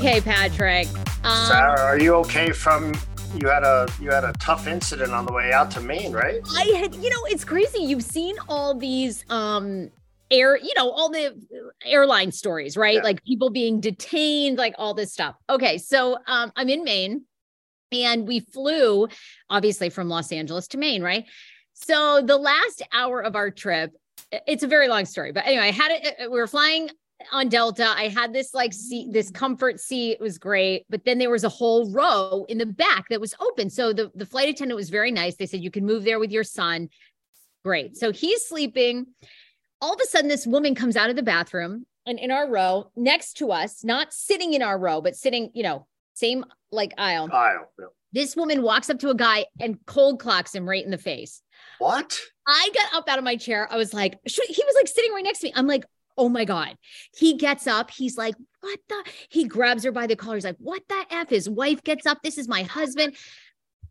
okay, Patrick. Um, Sarah, are you okay from you had a you had a tough incident on the way out to Maine, right? I had, you know, it's crazy. You've seen all these um air, you know, all the airline stories, right? Yeah. Like people being detained, like all this stuff. Okay, so um I'm in Maine and we flew obviously from Los Angeles to Maine, right? So the last hour of our trip, it's a very long story, but anyway, I had it. We were flying on Delta. I had this like seat, this comfort seat. It was great. But then there was a whole row in the back that was open. So the, the flight attendant was very nice. They said, you can move there with your son. Great. So he's sleeping. All of a sudden, this woman comes out of the bathroom and in our row next to us, not sitting in our row, but sitting, you know, same like aisle. Aisle. Yeah. This woman walks up to a guy and cold clocks him right in the face. What? I got up out of my chair. I was like, he was like sitting right next to me. I'm like, oh my God. He gets up. He's like, what the? He grabs her by the collar. He's like, what the F? His wife gets up. This is my husband.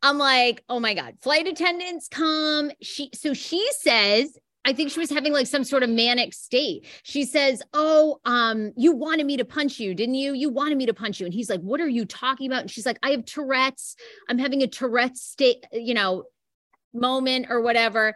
I'm like, oh my God. Flight attendants come. She, so she says, I think she was having like some sort of manic state. She says, "Oh, um, you wanted me to punch you, didn't you? You wanted me to punch you." And he's like, "What are you talking about?" And she's like, "I have Tourette's. I'm having a Tourette's state, you know, moment or whatever."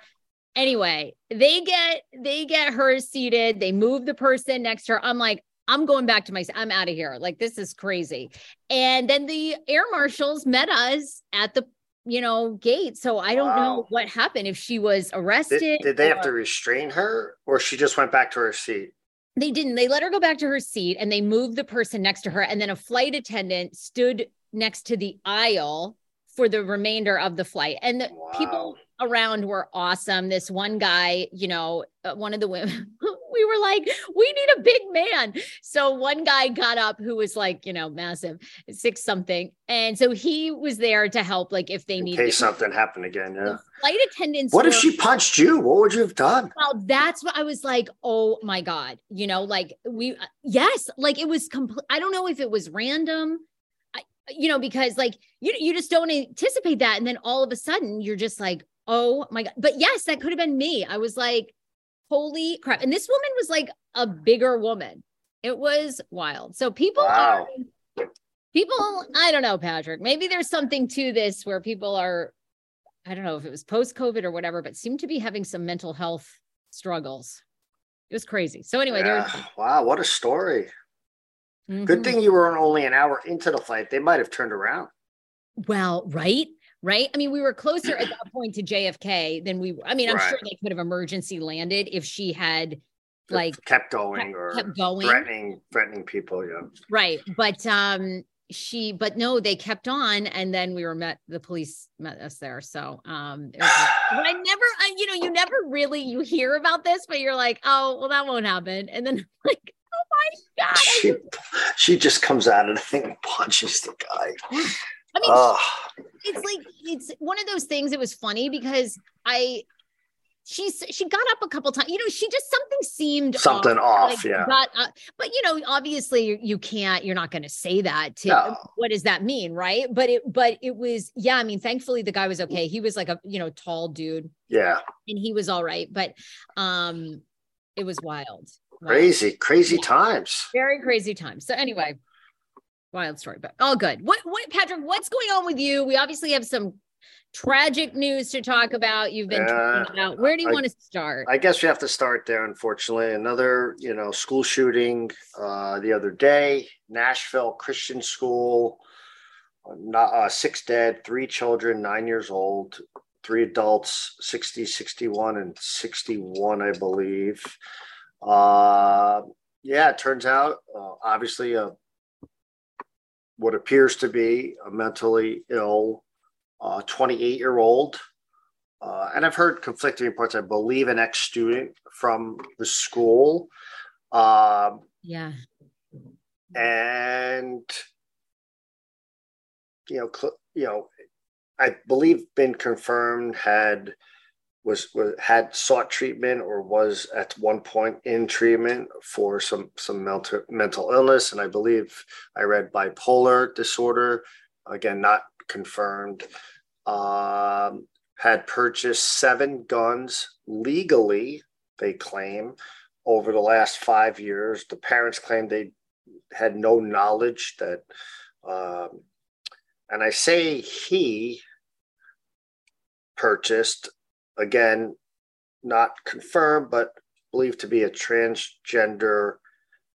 Anyway, they get they get her seated. They move the person next to her. I'm like, I'm going back to my I'm out of here. Like this is crazy. And then the air marshals met us at the you know gate. So I don't wow. know what happened if she was arrested. Did, did they or, have to restrain her or she just went back to her seat? They didn't. They let her go back to her seat and they moved the person next to her and then a flight attendant stood next to the aisle for the remainder of the flight. And the wow. people around were awesome. This one guy, you know, uh, one of the women, we were like, we need a big man. So one guy got up who was like, you know, massive, six something. And so he was there to help, like if they need in case something happened again. Yeah. The flight attendants. What were, if she punched you? What would you have done? Well, that's what I was like, oh my God. You know, like we, uh, yes, like it was complete. I don't know if it was random you know, because like you you just don't anticipate that, and then all of a sudden you're just like, oh my god! But yes, that could have been me. I was like, holy crap! And this woman was like a bigger woman. It was wild. So people wow. are people. I don't know, Patrick. Maybe there's something to this where people are. I don't know if it was post COVID or whatever, but seem to be having some mental health struggles. It was crazy. So anyway, yeah. there. Wow, what a story! Mm-hmm. Good thing you were only an hour into the flight. They might have turned around. Well, right, right. I mean, we were closer at that point to JFK than we. I mean, I'm right. sure they could have emergency landed if she had like kept going kept, or kept going, threatening, threatening people. Yeah, right. But um, she, but no, they kept on, and then we were met. The police met us there. So um, was, but I never, I, you know, you never really you hear about this, but you're like, oh, well, that won't happen, and then like oh my god! She, she just comes out and I think punches the guy. I mean, it's like it's one of those things. It was funny because I she's she got up a couple times you know she just something seemed something off, off like yeah got, uh, but you know obviously you, you can't you're not going to say that to no. what does that mean right but it but it was yeah i mean thankfully the guy was okay he was like a you know tall dude yeah and he was all right but um it was wild Crazy, crazy yeah. times. Very crazy times. So anyway, wild story, but all good. What what Patrick, what's going on with you? We obviously have some tragic news to talk about. You've been uh, talking about. Where do you I, want to start? I guess we have to start there. Unfortunately, another you know school shooting uh, the other day, Nashville Christian School. Not uh, six dead, three children, nine years old, three adults, 60, 61, and 61, I believe. Uh, yeah, it turns out, uh, obviously, a, what appears to be a mentally ill 28 uh, year old. Uh, and I've heard conflicting reports. I believe an ex student from the school. Um, yeah. And, you know, cl- you know, I believe been confirmed had was, was had sought treatment or was at one point in treatment for some some mental mental illness, and I believe I read bipolar disorder. Again, not confirmed. Um, had purchased seven guns legally. They claim over the last five years. The parents claim they had no knowledge that, um, and I say he purchased again, not confirmed, but believed to be a transgender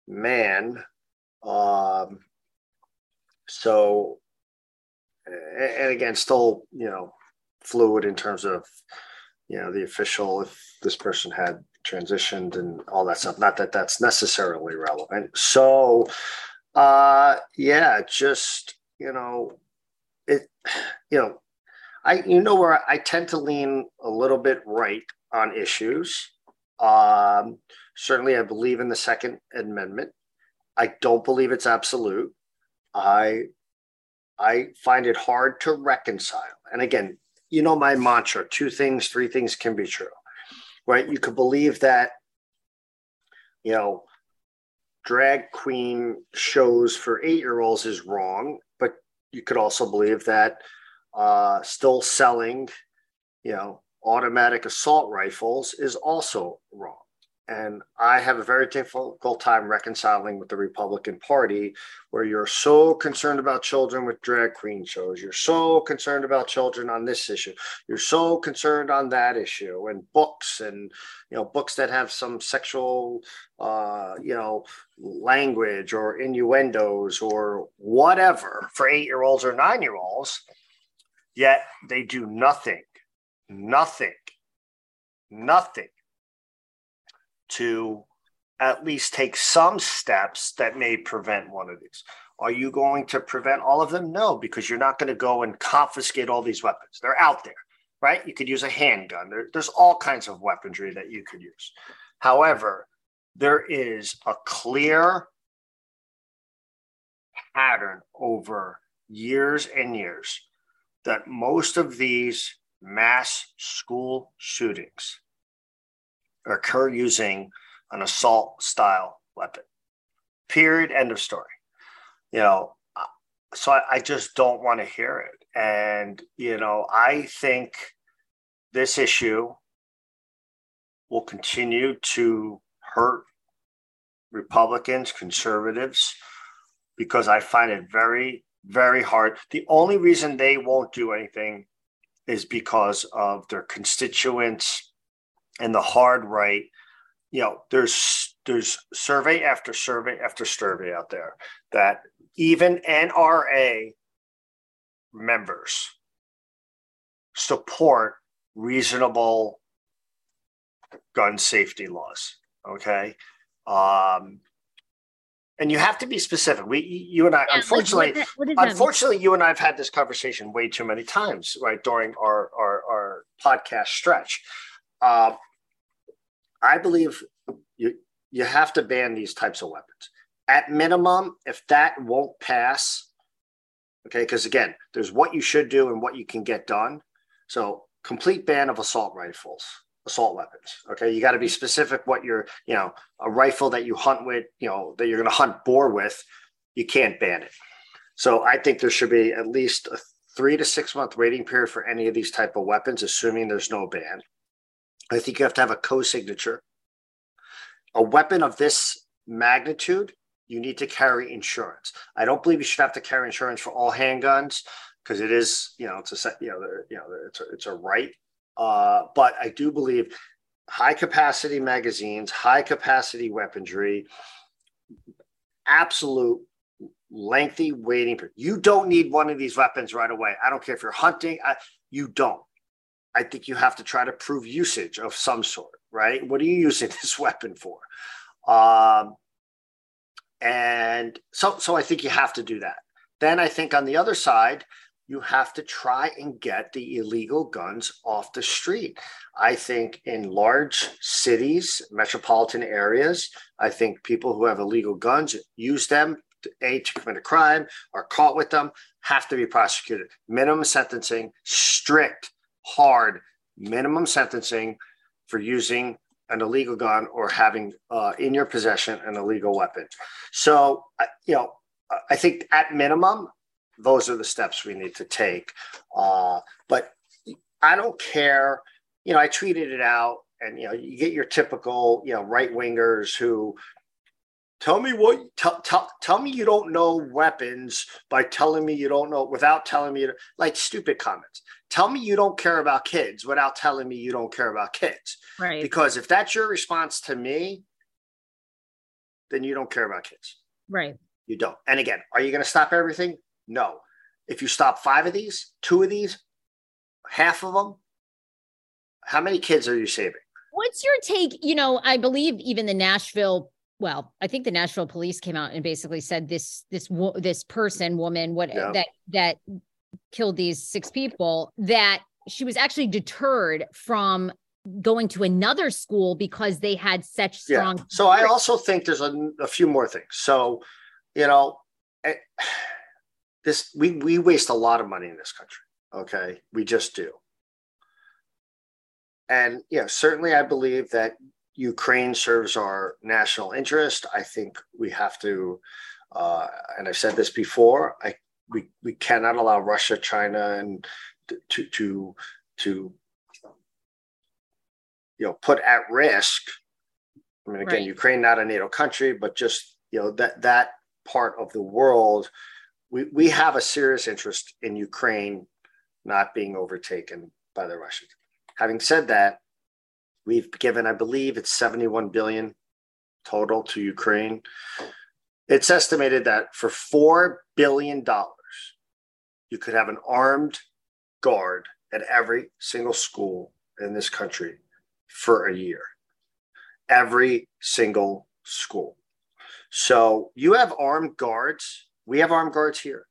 man. Um, so, and again, still, you know, fluid in terms of, you know, the official, if this person had transitioned and all that stuff. Not that that's necessarily relevant. So, uh, yeah, just, you know, it, you know, I, you know, where I tend to lean a little bit right on issues. Um, certainly, I believe in the Second Amendment. I don't believe it's absolute. I I find it hard to reconcile. And again, you know my mantra: two things, three things can be true. Right? You could believe that, you know, drag queen shows for eight-year-olds is wrong, but you could also believe that uh, still selling, you know, automatic assault rifles is also wrong. And I have a very difficult time reconciling with the Republican Party, where you're so concerned about children with drag queen shows. You're so concerned about children on this issue. You're so concerned on that issue, and books, and you know, books that have some sexual, uh, you know, language or innuendos or whatever for eight-year-olds or nine-year-olds. Yet they do nothing, nothing, nothing to at least take some steps that may prevent one of these. Are you going to prevent all of them? No, because you're not going to go and confiscate all these weapons. They're out there, right? You could use a handgun. There, there's all kinds of weaponry that you could use. However, there is a clear pattern over years and years that most of these mass school shootings occur using an assault style weapon. Period. End of story. You know, so I, I just don't want to hear it. And, you know, I think this issue will continue to hurt Republicans, conservatives, because I find it very, very hard. The only reason they won't do anything is because of their constituents and the hard right, you know, there's there's survey after survey after survey out there that even NRA members support reasonable gun safety laws. Okay. Um, and you have to be specific. We, you and I, yeah, unfortunately, like what, what unfortunately, you and I have had this conversation way too many times, right, during our our, our podcast stretch. Uh, I believe you you have to ban these types of weapons. At minimum, if that won't pass, okay, because again, there's what you should do and what you can get done. So complete ban of assault rifles, assault weapons. Okay, you got to be mm-hmm. specific what you're, you know, a rifle that you hunt with, you know, that you're going to hunt boar with, you can't ban it. So I think there should be at least a three to six month waiting period for any of these type of weapons, assuming there's no ban. I think you have to have a co-signature. A weapon of this magnitude, you need to carry insurance. I don't believe you should have to carry insurance for all handguns because it is, you know, it's a set, you know, you know, it's a, it's a right. Uh, but I do believe high capacity magazines, high capacity weaponry, absolute lengthy waiting period. You don't need one of these weapons right away. I don't care if you're hunting. I, you don't. I think you have to try to prove usage of some sort, right? What are you using this weapon for? Um, and so, so I think you have to do that. Then I think on the other side, you have to try and get the illegal guns off the street. I think in large cities, metropolitan areas, I think people who have illegal guns use them to, a to commit a crime, are caught with them, have to be prosecuted. Minimum sentencing, strict hard minimum sentencing for using an illegal gun or having uh, in your possession an illegal weapon. So, you know, I think at minimum, those are the steps we need to take. Uh, but I don't care. You know, I tweeted it out, and you know, you get your typical, you know, right wingers who Tell me what tell, tell, tell me you don't know weapons by telling me you don't know without telling me like stupid comments. Tell me you don't care about kids without telling me you don't care about kids. Right. Because if that's your response to me, then you don't care about kids. Right. You don't. And again, are you going to stop everything? No. If you stop five of these, two of these, half of them, how many kids are you saving? What's your take? You know, I believe even the Nashville well, I think the Nashville police came out and basically said this this this person, woman, what yeah. that that killed these six people, that she was actually deterred from going to another school because they had such strong. Yeah. So I also think there's a, a few more things. So, you know, eh, this we we waste a lot of money in this country. Okay, we just do. And yeah, certainly I believe that Ukraine serves our national interest. I think we have to, uh, and I've said this before. I we we cannot allow Russia, China, and to to to you know put at risk. I mean, again, right. Ukraine not a NATO country, but just you know that that part of the world, we we have a serious interest in Ukraine not being overtaken by the Russians. Having said that, We've given, I believe it's 71 billion total to Ukraine. It's estimated that for $4 billion, you could have an armed guard at every single school in this country for a year. Every single school. So you have armed guards. We have armed guards here.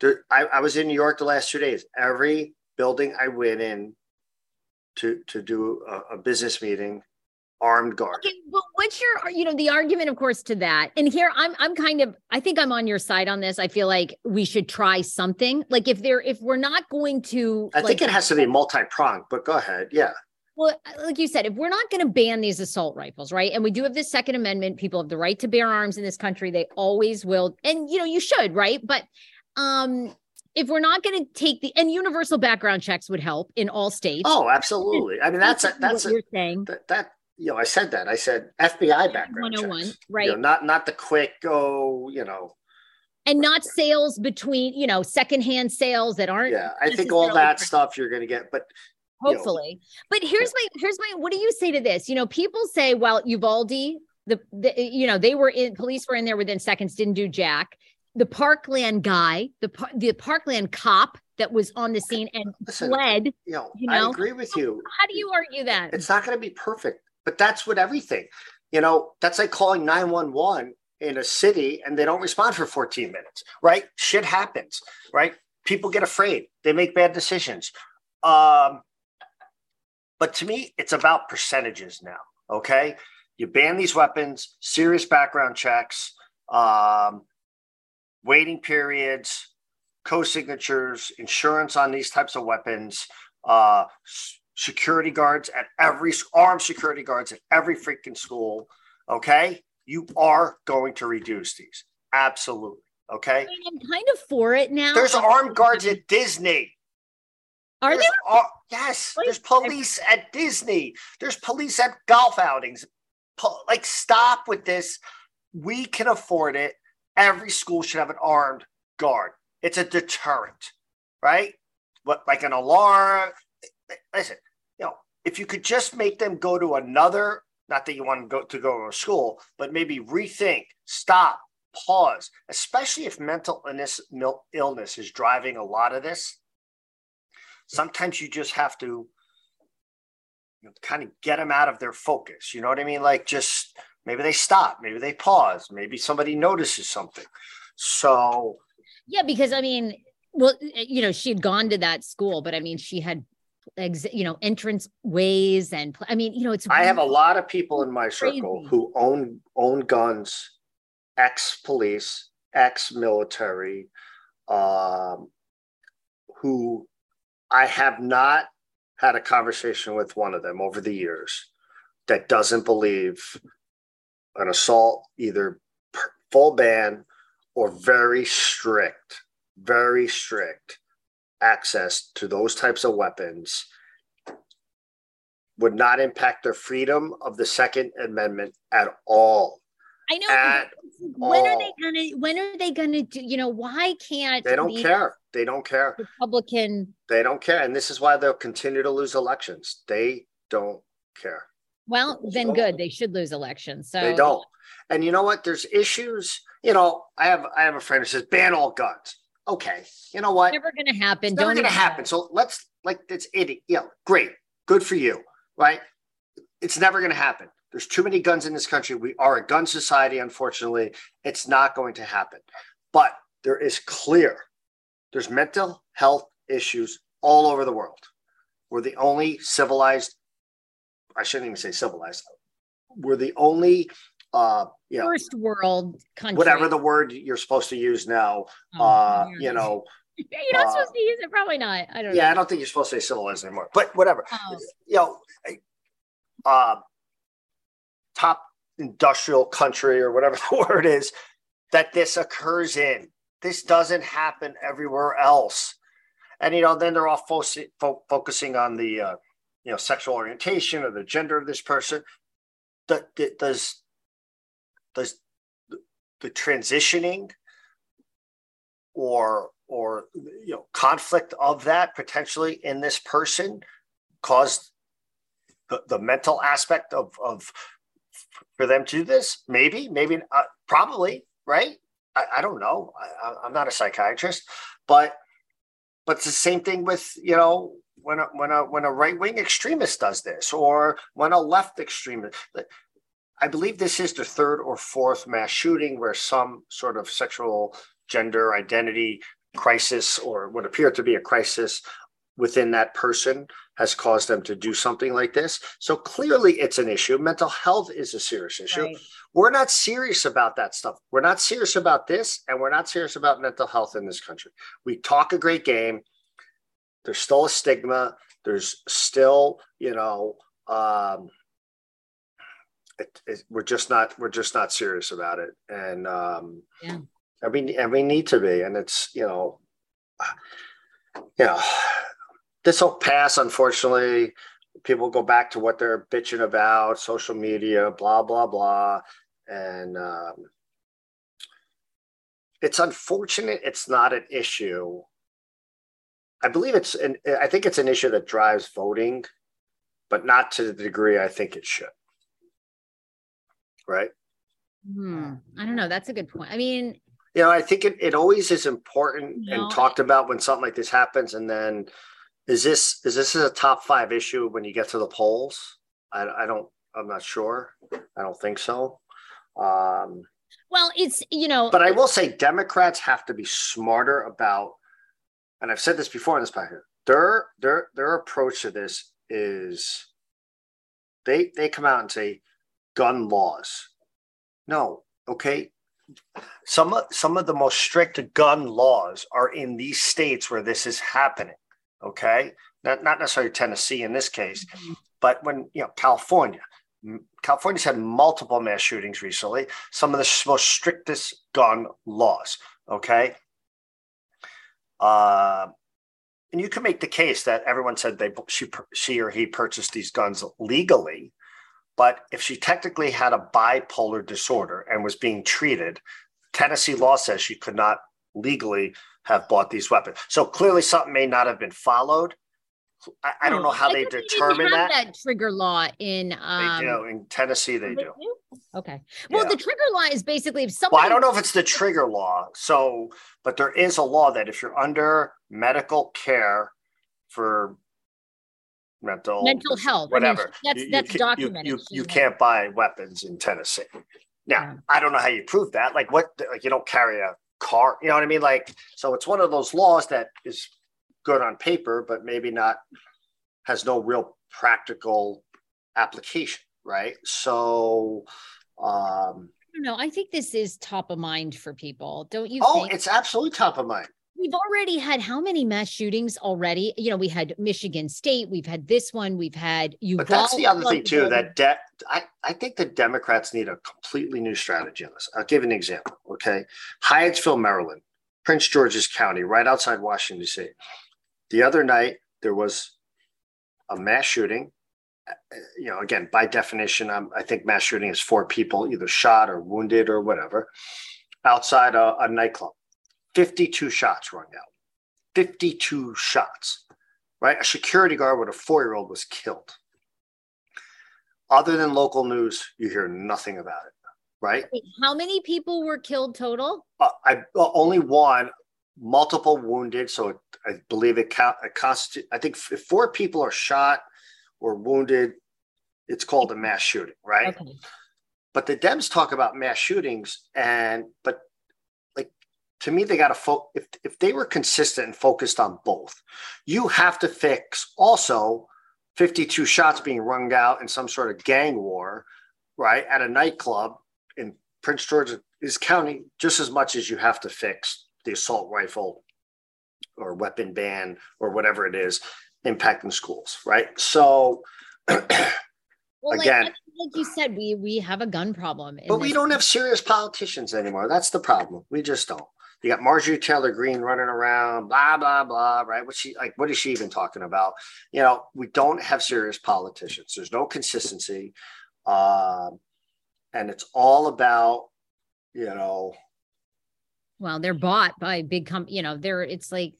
There, I, I was in New York the last two days. Every building I went in to to do a, a business meeting armed guard. Okay, well, what's your you know the argument, of course, to that? And here I'm I'm kind of I think I'm on your side on this. I feel like we should try something. Like if there if we're not going to, I like, think it has to be multi pronged. But go ahead, yeah. Well, like you said, if we're not going to ban these assault rifles, right? And we do have this Second Amendment, people have the right to bear arms in this country. They always will, and you know you should, right? But um if we're not going to take the and universal background checks would help in all states. Oh, absolutely. I mean, that's a, that's what a, you're saying. That, that you know, I said that. I said FBI background 101, checks. right? You know, not not the quick go. You know, and not sales between you know secondhand sales that aren't. Yeah, I think all that stuff you're going to get, but hopefully. Know, but here's my here's my. What do you say to this? You know, people say, well, Uvalde. The, the you know they were in police were in there within seconds didn't do jack the Parkland guy, the the Parkland cop that was on the scene and Listen, fled. You know, you know, I agree with you. How do you argue that? It's not going to be perfect, but that's what everything. You know, that's like calling nine one one in a city and they don't respond for 14 minutes, right? Shit happens, right? People get afraid. They make bad decisions. Um, but to me, it's about percentages now. Okay, you ban these weapons, serious background checks. Um, waiting periods, co-signatures, insurance on these types of weapons, uh, security guards at every armed security guards at every freaking school. Okay, you are going to reduce these absolutely. Okay, I'm kind of for it now. There's armed guards at Disney. Are there's, there? yes, there's police at Disney. There's police at golf outings. Po- like, stop with this. We can afford it every school should have an armed guard. It's a deterrent, right? What like an alarm? Listen, you know, if you could just make them go to another, not that you want to go to go to a school, but maybe rethink, stop, pause, especially if mental illness is driving a lot of this. Sometimes you just have to you know, kind of get them out of their focus. You know what I mean? Like just Maybe they stop. Maybe they pause. Maybe somebody notices something. So, yeah, because I mean, well, you know, she had gone to that school, but I mean, she had, ex- you know, entrance ways, and I mean, you know, it's. I have a lot of people in my circle who own own guns, ex police, ex military, um, who I have not had a conversation with one of them over the years that doesn't believe an assault, either full ban or very strict, very strict access to those types of weapons would not impact their freedom of the Second Amendment at all. I know. When are they gonna? When are they gonna do? You know, why can't they? Don't care. They don't care. Republican. They don't care, and this is why they'll continue to lose elections. They don't care. Well, then good. They should lose elections. So they don't. And you know what? There's issues. You know, I have I have a friend who says ban all guns. Okay, you know what? Never going to happen. It's never going to happen. So let's like it's idiot. Yeah, great, good for you, right? It's never going to happen. There's too many guns in this country. We are a gun society. Unfortunately, it's not going to happen. But there is clear. There's mental health issues all over the world. We're the only civilized. I shouldn't even say civilized. We're the only uh, you know, first world country, whatever the word you're supposed to use now. Oh, uh, you know, you're not uh, supposed to use it. Probably not. I don't. Yeah, know. I don't think you're supposed to say civilized anymore. But whatever. Oh. You know, uh, top industrial country or whatever the word is that this occurs in. This doesn't happen everywhere else. And you know, then they're all fo- fo- focusing on the uh, you know sexual orientation or the gender of this person. Does does the transitioning or or you know conflict of that potentially in this person caused the, the mental aspect of of for them to do this? Maybe maybe uh, probably right? I, I don't know. I, i'm not a psychiatrist but but it's the same thing with you know when a, when a when a right wing extremist does this or when a left extremist I believe this is the third or fourth mass shooting where some sort of sexual gender identity crisis or what appeared to be a crisis within that person has caused them to do something like this. So clearly it's an issue. Mental health is a serious issue. Right. We're not serious about that stuff. We're not serious about this, and we're not serious about mental health in this country. We talk a great game. There's still a stigma. There's still, you know, um, it, it, we're just not we're just not serious about it and um yeah i mean and we need to be and it's you know you know this will pass unfortunately people go back to what they're bitching about social media blah blah blah and um it's unfortunate it's not an issue i believe it's an i think it's an issue that drives voting but not to the degree i think it should right? Hmm. I don't know. That's a good point. I mean, you know, I think it, it always is important and talked about when something like this happens. And then is this is this a top five issue when you get to the polls? I, I don't I'm not sure. I don't think so. Um, well, it's you know, but I will say Democrats have to be smarter about, and I've said this before in this podcast. Their their their approach to this is they they come out and say gun laws. No, okay. Some of, some of the most strict gun laws are in these states where this is happening. Okay, not not necessarily Tennessee in this case, but when you know California, California's had multiple mass shootings recently. Some of the most strictest gun laws. Okay. Uh, and you can make the case that everyone said they she she or he purchased these guns legally, but if she technically had a bipolar disorder and was being treated, Tennessee law says she could not legally have bought these weapons. So clearly, something may not have been followed. I, I don't know how they determine that. That trigger law in um, they do in Tennessee. They do. Okay. Well, yeah. the trigger law is basically if somebody. Well, I don't know if it's the trigger law. So, but there is a law that if you're under medical care for mental mental health, whatever. I mean, that's that's you, documented. You, you, you can't buy weapons in Tennessee. Now, yeah. I don't know how you prove that. Like, what? Like, you don't carry a car. You know what I mean? Like, so it's one of those laws that is good on paper, but maybe not has no real practical application, right? So, um, I don't know. I think this is top of mind for people, don't you? Oh, think? it's absolutely top of mind we've already had how many mass shootings already? You know, we had Michigan State, we've had this one, we've had you. But that's the other thing too. That de- I I think the Democrats need a completely new strategy on this. I'll give an example. Okay, Hyattsville, Maryland, Prince George's County, right outside Washington D.C. The other night there was a mass shooting uh, you know, again, by definition, I'm, i think mass shooting is four people either shot or wounded or whatever outside a, a nightclub. 52 shots rung out. 52 shots, right? A security guard with a four year old was killed. Other than local news, you hear nothing about it, right? How many people were killed total? Uh, I uh, only one, multiple wounded. So I believe it, count, it constitute. I think if four people are shot or wounded, it's called a mass shooting, right? Okay. But the Dems talk about mass shootings, and but to me, they got to focus. If if they were consistent and focused on both, you have to fix also 52 shots being rung out in some sort of gang war, right, at a nightclub in Prince George is counting just as much as you have to fix the assault rifle or weapon ban or whatever it is impacting schools, right? So well, again, like, like, you said, we we have a gun problem, but we don't have serious politicians anymore. That's the problem. We just don't. You got Marjorie Taylor Greene running around, blah blah blah. Right? What she like? What is she even talking about? You know, we don't have serious politicians. There's no consistency, um, and it's all about you know. Well, they're bought by big com. You know, they're it's like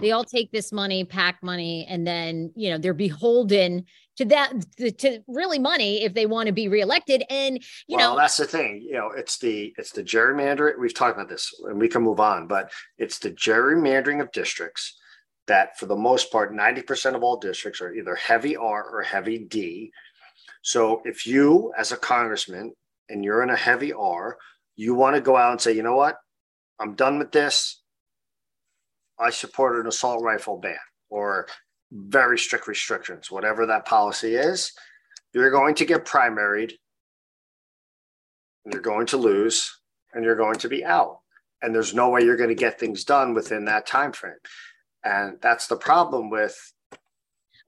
they all take this money, PAC money, and then you know they're beholden to that to really money if they want to be reelected. And you well, know that's the thing. You know, it's the it's the gerrymandering. We've talked about this, and we can move on. But it's the gerrymandering of districts that, for the most part, ninety percent of all districts are either heavy R or heavy D. So if you, as a congressman, and you're in a heavy R, you want to go out and say, you know what, I'm done with this. I support an assault rifle ban or very strict restrictions, whatever that policy is, you're going to get primaried, you're going to lose, and you're going to be out. And there's no way you're going to get things done within that time frame. And that's the problem with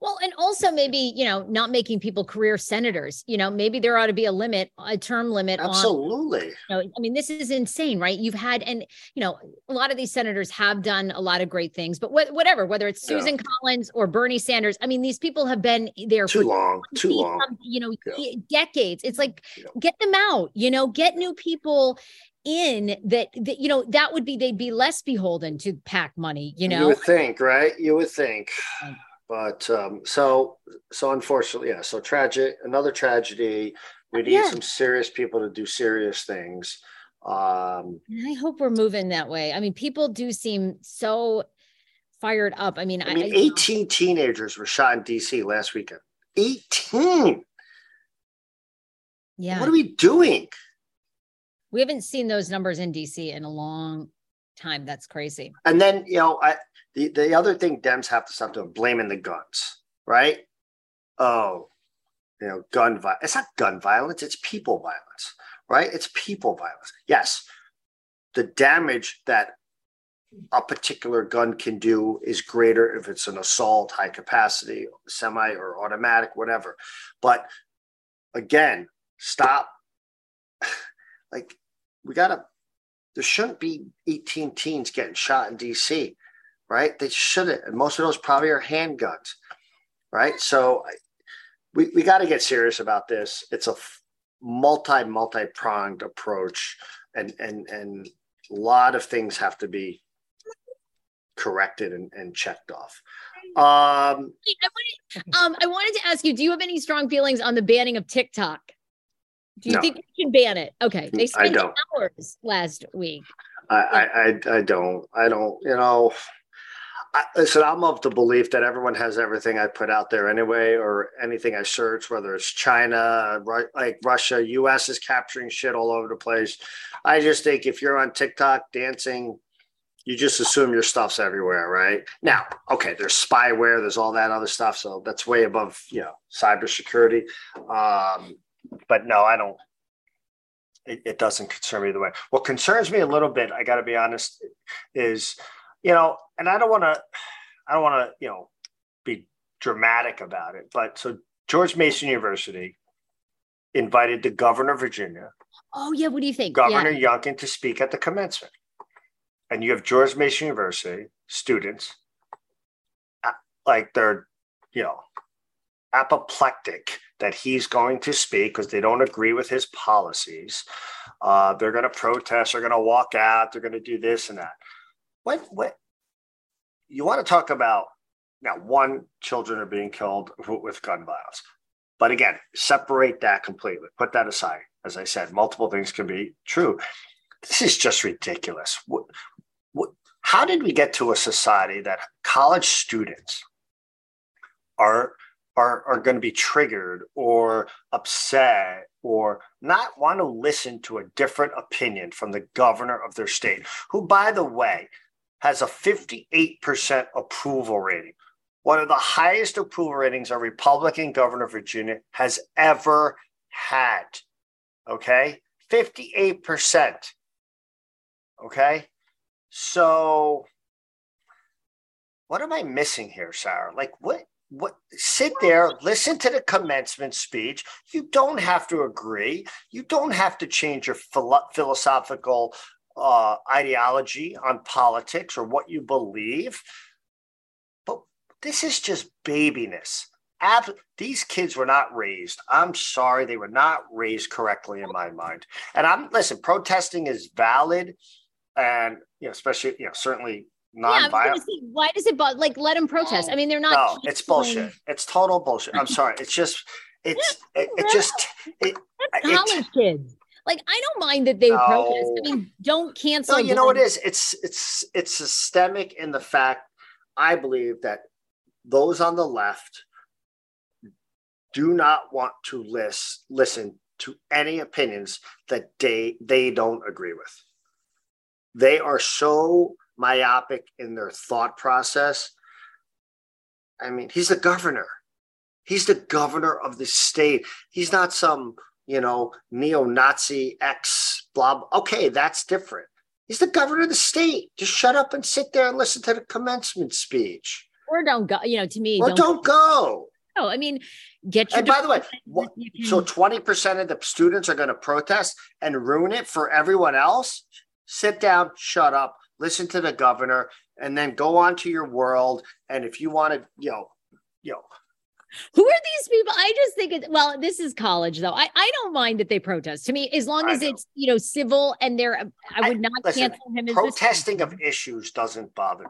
well, and also maybe, you know, not making people career senators. You know, maybe there ought to be a limit, a term limit Absolutely. On, you know, I mean, this is insane, right? You've had, and, you know, a lot of these senators have done a lot of great things, but wh- whatever, whether it's Susan yeah. Collins or Bernie Sanders, I mean, these people have been there too long, too long, you know, yeah. decades. It's like, yeah. get them out, you know, get new people in that, that you know that would be they'd be less beholden to PAC money you know you would think right you would think but um, so so unfortunately, yeah. So tragic, another tragedy. We need yeah. some serious people to do serious things. Um, I hope we're moving that way. I mean, people do seem so fired up. I mean, I mean, I, 18 know. teenagers were shot in DC last weekend. 18. Yeah. What are we doing? We haven't seen those numbers in DC in a long time. That's crazy. And then, you know, I the, the other thing Dems have to stop doing, blaming the guns, right? Oh, you know, gun violence. It's not gun violence, it's people violence, right? It's people violence. Yes, the damage that a particular gun can do is greater if it's an assault, high capacity, semi or automatic, whatever. But again, stop. like, we got to, there shouldn't be 18 teens getting shot in DC right? They shouldn't. And most of those probably are handguns, right? So we, we got to get serious about this. It's a multi, multi pronged approach, and, and, and a lot of things have to be corrected and, and checked off. Um, I wanted, um, I wanted to ask you, do you have any strong feelings on the banning of TikTok? Do you no. think we should ban it? Okay. They spent hours last week. I, I, I, I don't, I don't, you know, I, listen, I'm of the belief that everyone has everything I put out there anyway, or anything I search, whether it's China, right, like Russia, US is capturing shit all over the place. I just think if you're on TikTok dancing, you just assume your stuff's everywhere, right? Now, okay, there's spyware, there's all that other stuff, so that's way above, you know, cybersecurity. Um, but no, I don't. It, it doesn't concern me either way. What concerns me a little bit, I got to be honest, is you know, and I don't want to, I don't want to, you know, be dramatic about it, but so George Mason University invited the governor of Virginia. Oh yeah, what do you think? Governor yeah. Youngkin to speak at the commencement, and you have George Mason University students, uh, like they're, you know, apoplectic that he's going to speak because they don't agree with his policies. Uh, they're going to protest. They're going to walk out. They're going to do this and that. What? What? You want to talk about now? One, children are being killed with gun violence, but again, separate that completely. Put that aside. As I said, multiple things can be true. This is just ridiculous. What, what, how did we get to a society that college students are are, are going to be triggered or upset or not want to listen to a different opinion from the governor of their state, who, by the way, has a 58% approval rating, one of the highest approval ratings a Republican governor of Virginia has ever had. Okay. 58%. Okay. So, what am I missing here, Sarah? Like, what? What sit there listen to the commencement speech. You don't have to agree. You don't have to change your philo- philosophical uh, ideology on politics or what you believe. But this is just babiness. Ab- these kids were not raised i'm sorry they were not raised correctly in my mind. And i'm listen protesting is valid. And you know especially you know certainly non-violent. Yeah, why does it but like let them protest? I mean, they're not. No, it's bullshit. It's total bullshit. I'm sorry. It's just. It's it, it just it, college kids. Like I don't mind that they no. protest. I mean, don't cancel. No, you know what it is? It's it's it's systemic in the fact I believe that those on the left do not want to list, listen to any opinions that they they don't agree with. They are so myopic in their thought process. I mean, he's the governor. He's the governor of the state. He's not some, you know, neo-Nazi ex blah. Okay, that's different. He's the governor of the state. Just shut up and sit there and listen to the commencement speech. Or don't go. You know, to me, or don't, don't go. No, I mean, get your. And by the way, what, so twenty percent of the students are going to protest and ruin it for everyone else. Sit down, shut up, listen to the governor, and then go on to your world. And if you want to, you know, you know, who are these people? I just think it, well, this is college though. I, I don't mind that they protest. To me, as long as it's you know civil and they're um, I would not I, listen, cancel him. protesting of issues doesn't bother me.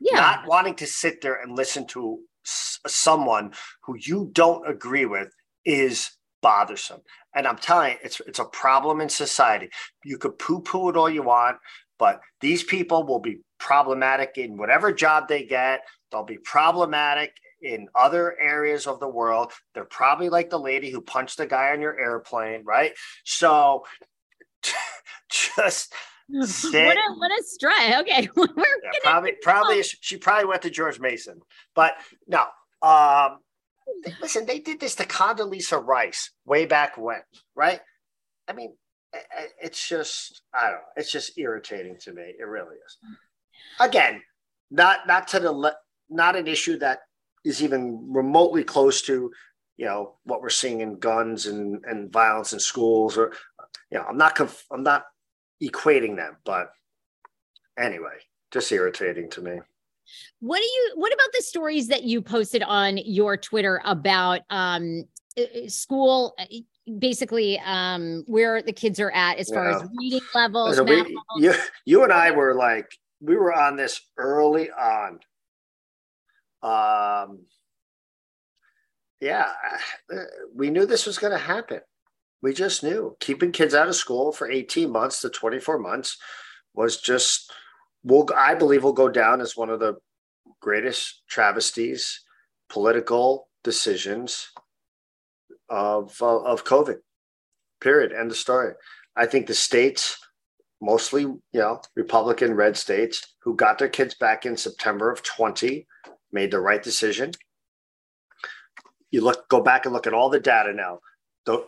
Yeah. Not wanting to sit there and listen to s- someone who you don't agree with is bothersome. And I'm telling you, it's it's a problem in society. You could poo-poo it all you want, but these people will be problematic in whatever job they get. They'll be problematic in other areas of the world. They're probably like the lady who punched the guy on your airplane, right? So just sit. What a, what a stray. Okay. We're yeah, probably, probably, she probably went to George Mason, but no. Um, listen, they did this to Condoleezza Rice way back when, right? I mean, it's just I don't know. It's just irritating to me. It really is. Again, not not to the not an issue that is even remotely close to you know what we're seeing in guns and and violence in schools or you know I'm not conf- I'm not equating them, but anyway, just irritating to me. What do you what about the stories that you posted on your Twitter about um uh, uh, school uh, basically um where the kids are at as far as reading levels. We, you, you and I were like we were on this early on. Um yeah, we knew this was going to happen. We just knew keeping kids out of school for 18 months to 24 months was just will I believe will go down as one of the greatest travesties, political decisions of uh, of COVID. Period. End of story. I think the states, mostly you know Republican red states, who got their kids back in September of 20, made the right decision. You look, go back and look at all the data now. The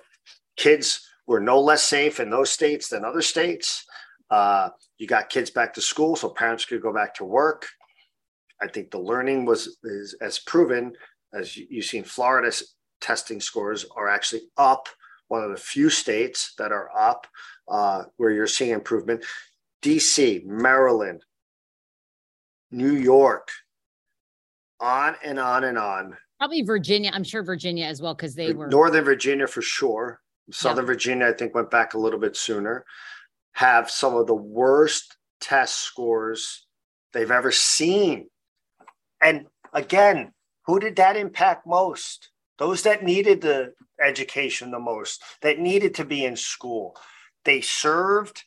kids were no less safe in those states than other states. Uh, you got kids back to school, so parents could go back to work. I think the learning was is as proven as you, you've seen Florida's testing scores are actually up. One of the few states that are up uh, where you're seeing improvement. DC, Maryland, New York, on and on and on. Probably Virginia. I'm sure Virginia as well because they were Northern Virginia for sure. Southern yeah. Virginia, I think, went back a little bit sooner. Have some of the worst test scores they've ever seen. And again, who did that impact most? Those that needed the education the most, that needed to be in school. They served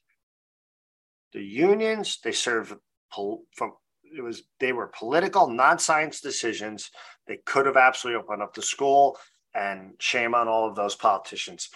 the unions, they served pol- from it was they were political non-science decisions they could have absolutely opened up the school and shame on all of those politicians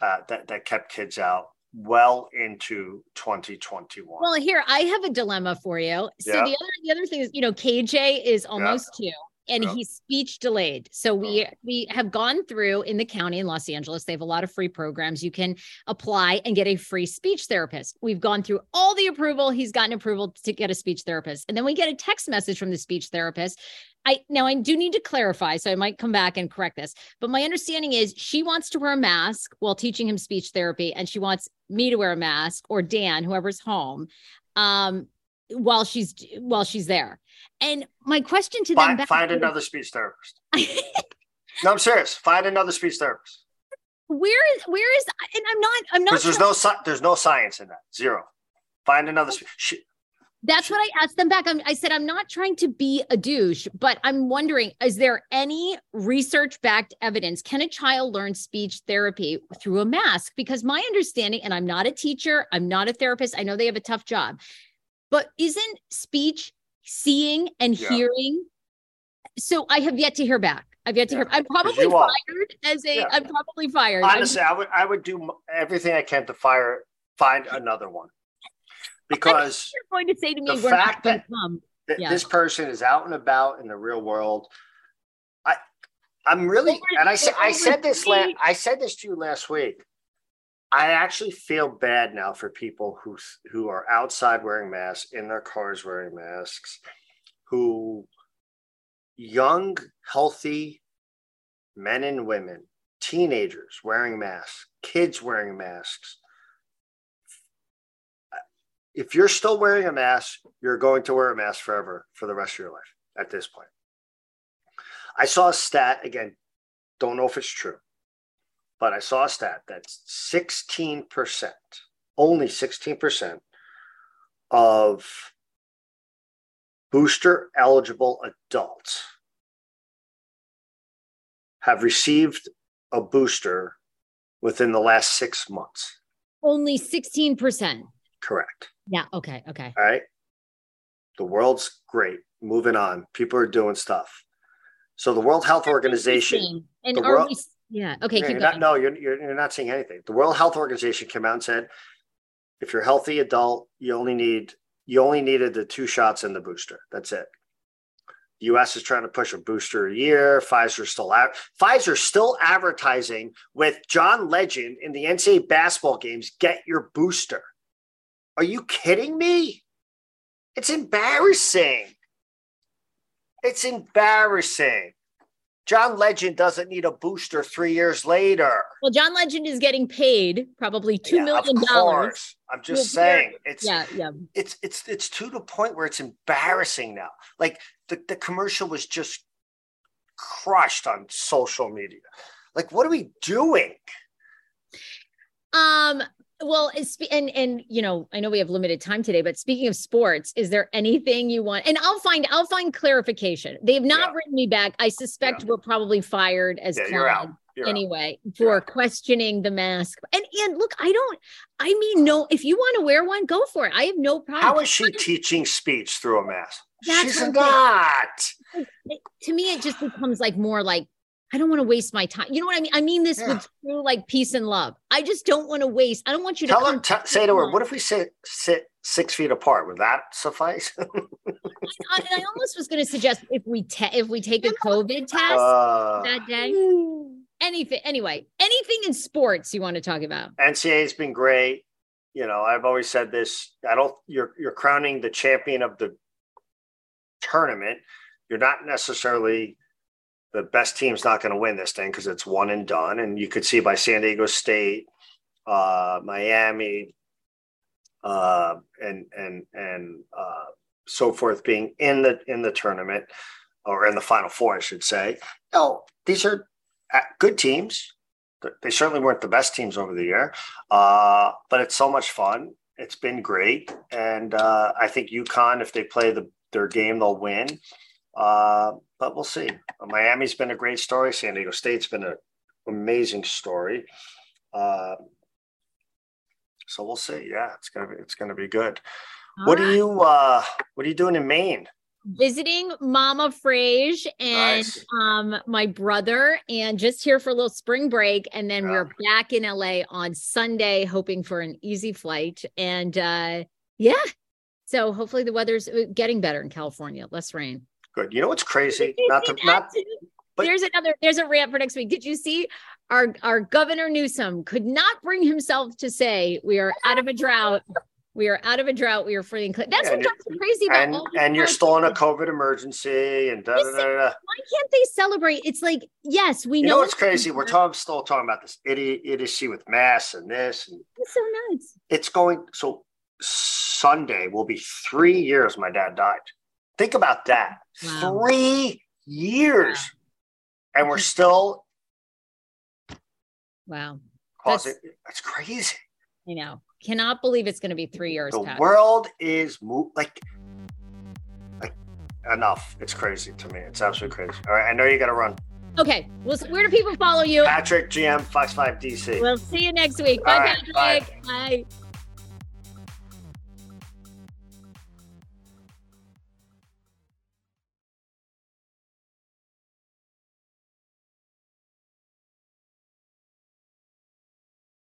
uh, that, that kept kids out well into 2021. Well, here I have a dilemma for you. So yeah. the other the other thing is, you know, KJ is almost yeah. two and yep. he's speech delayed. So we oh. we have gone through in the county in Los Angeles. They have a lot of free programs. You can apply and get a free speech therapist. We've gone through all the approval. He's gotten approval to get a speech therapist. And then we get a text message from the speech therapist. I now I do need to clarify, so I might come back and correct this. But my understanding is she wants to wear a mask while teaching him speech therapy, and she wants me to wear a mask or Dan, whoever's home. Um, while she's while she's there. And my question to find, them find another speech therapist. no, I'm serious. Find another speech therapist. Where is where is and I'm not I'm not there's no there's no science in that. Zero. Find another she, that's what I asked them back. I'm, I said, I'm not trying to be a douche, but I'm wondering is there any research backed evidence? Can a child learn speech therapy through a mask? Because my understanding, and I'm not a teacher, I'm not a therapist, I know they have a tough job, but isn't speech seeing and yeah. hearing? So I have yet to hear back. I've yet to yeah. hear. I'm probably fired as a. am probably fired. Honestly, I'm, I would I would do everything I can to fire find another one because you're going to say to me, the fact that th- this person is out and about in the real world. I I'm really over, and I said I said this last I said this to you last week. I actually feel bad now for people who who are outside wearing masks, in their cars wearing masks, who young, healthy men and women, teenagers wearing masks, kids wearing masks. If you're still wearing a mask, you're going to wear a mask forever for the rest of your life at this point. I saw a stat again, don't know if it's true but I saw a stat that's 16%, only 16% of booster eligible adults have received a booster within the last six months. Only 16%. Correct. Yeah. Okay. Okay. All right. The world's great. Moving on. People are doing stuff. So the World Health Organization. And are world, we yeah. Okay. You're not, no, you're, you're, you're not seeing anything. The World Health Organization came out and said, if you're a healthy adult, you only need you only needed the two shots and the booster. That's it. The U.S. is trying to push a booster a year. Pfizer still out. Pfizer still advertising with John Legend in the NCAA basketball games. Get your booster. Are you kidding me? It's embarrassing. It's embarrassing. John Legend doesn't need a booster three years later. Well, John Legend is getting paid probably two yeah, million dollars. I'm just saying it's yeah, yeah. It's it's it's to the point where it's embarrassing now. Like the, the commercial was just crushed on social media. Like, what are we doing? Um, well, and and you know, I know we have limited time today, but speaking of sports, is there anything you want? And I'll find I'll find clarification. They have not yeah. written me back. I suspect yeah. we're probably fired as yeah, you're out. You're anyway out. for questioning the mask. And and look, I don't. I mean, no. If you want to wear one, go for it. I have no problem. How is she teaching speech through a mask? That's She's not. To me, it just becomes like more like I don't want to waste my time. You know what I mean? I mean this yeah. with true like peace and love. I just don't want to waste. I don't want you to tell her. T- say to her, "What if we sit sit six feet apart? Would that suffice?" I, I, almost was going to suggest if we te- if we take a COVID test uh, that day. Anything anyway. Anything in sports you want to talk about? NCAA has been great. You know, I've always said this. I don't. You're you're crowning the champion of the tournament. You're not necessarily the best team's not going to win this thing because it's one and done. And you could see by San Diego State, uh, Miami, uh, and and and uh, so forth being in the in the tournament. or in the Final Four, I should say. No, these are uh, good teams. They certainly weren't the best teams over the year, uh, but it's so much fun. It's been great, and uh, I think UConn, if they play the, their game, they'll win. Uh, but we'll see. Miami's been a great story. San Diego State's been an amazing story. Uh, so we'll see. Yeah, it's gonna be it's gonna be good. All what right. are you uh, What are you doing in Maine? visiting Mama Frage and nice. um, my brother, and just here for a little spring break. And then yeah. we're back in LA on Sunday, hoping for an easy flight. And uh, yeah, so hopefully the weather's uh, getting better in California. Less rain. Good. You know what's crazy? Not to not. But, there's another. There's a rant for next week. Did you see our our Governor Newsom could not bring himself to say we are out of a drought we are out of a drought. We are free and clean. That's what drives me crazy about. And, and you're still in a COVID emergency and da, da, da. Why can't they celebrate? It's like, yes, we you know. know what's crazy? We're talking, still talking about this idiot, idiocy with masks and this. And it's so nuts. It's going, so Sunday will be three years my dad died. Think about that. Wow. Three years. Wow. And we're still. Wow. That's, that's crazy. You know. Cannot believe it's going to be three years. The world is mo- like, like enough. It's crazy to me. It's absolutely crazy. All right, I know you got to run. Okay. Well, where do people follow you? Patrick GM Fox Five DC. We'll see you next week. Bye, right, Patrick. Bye. bye.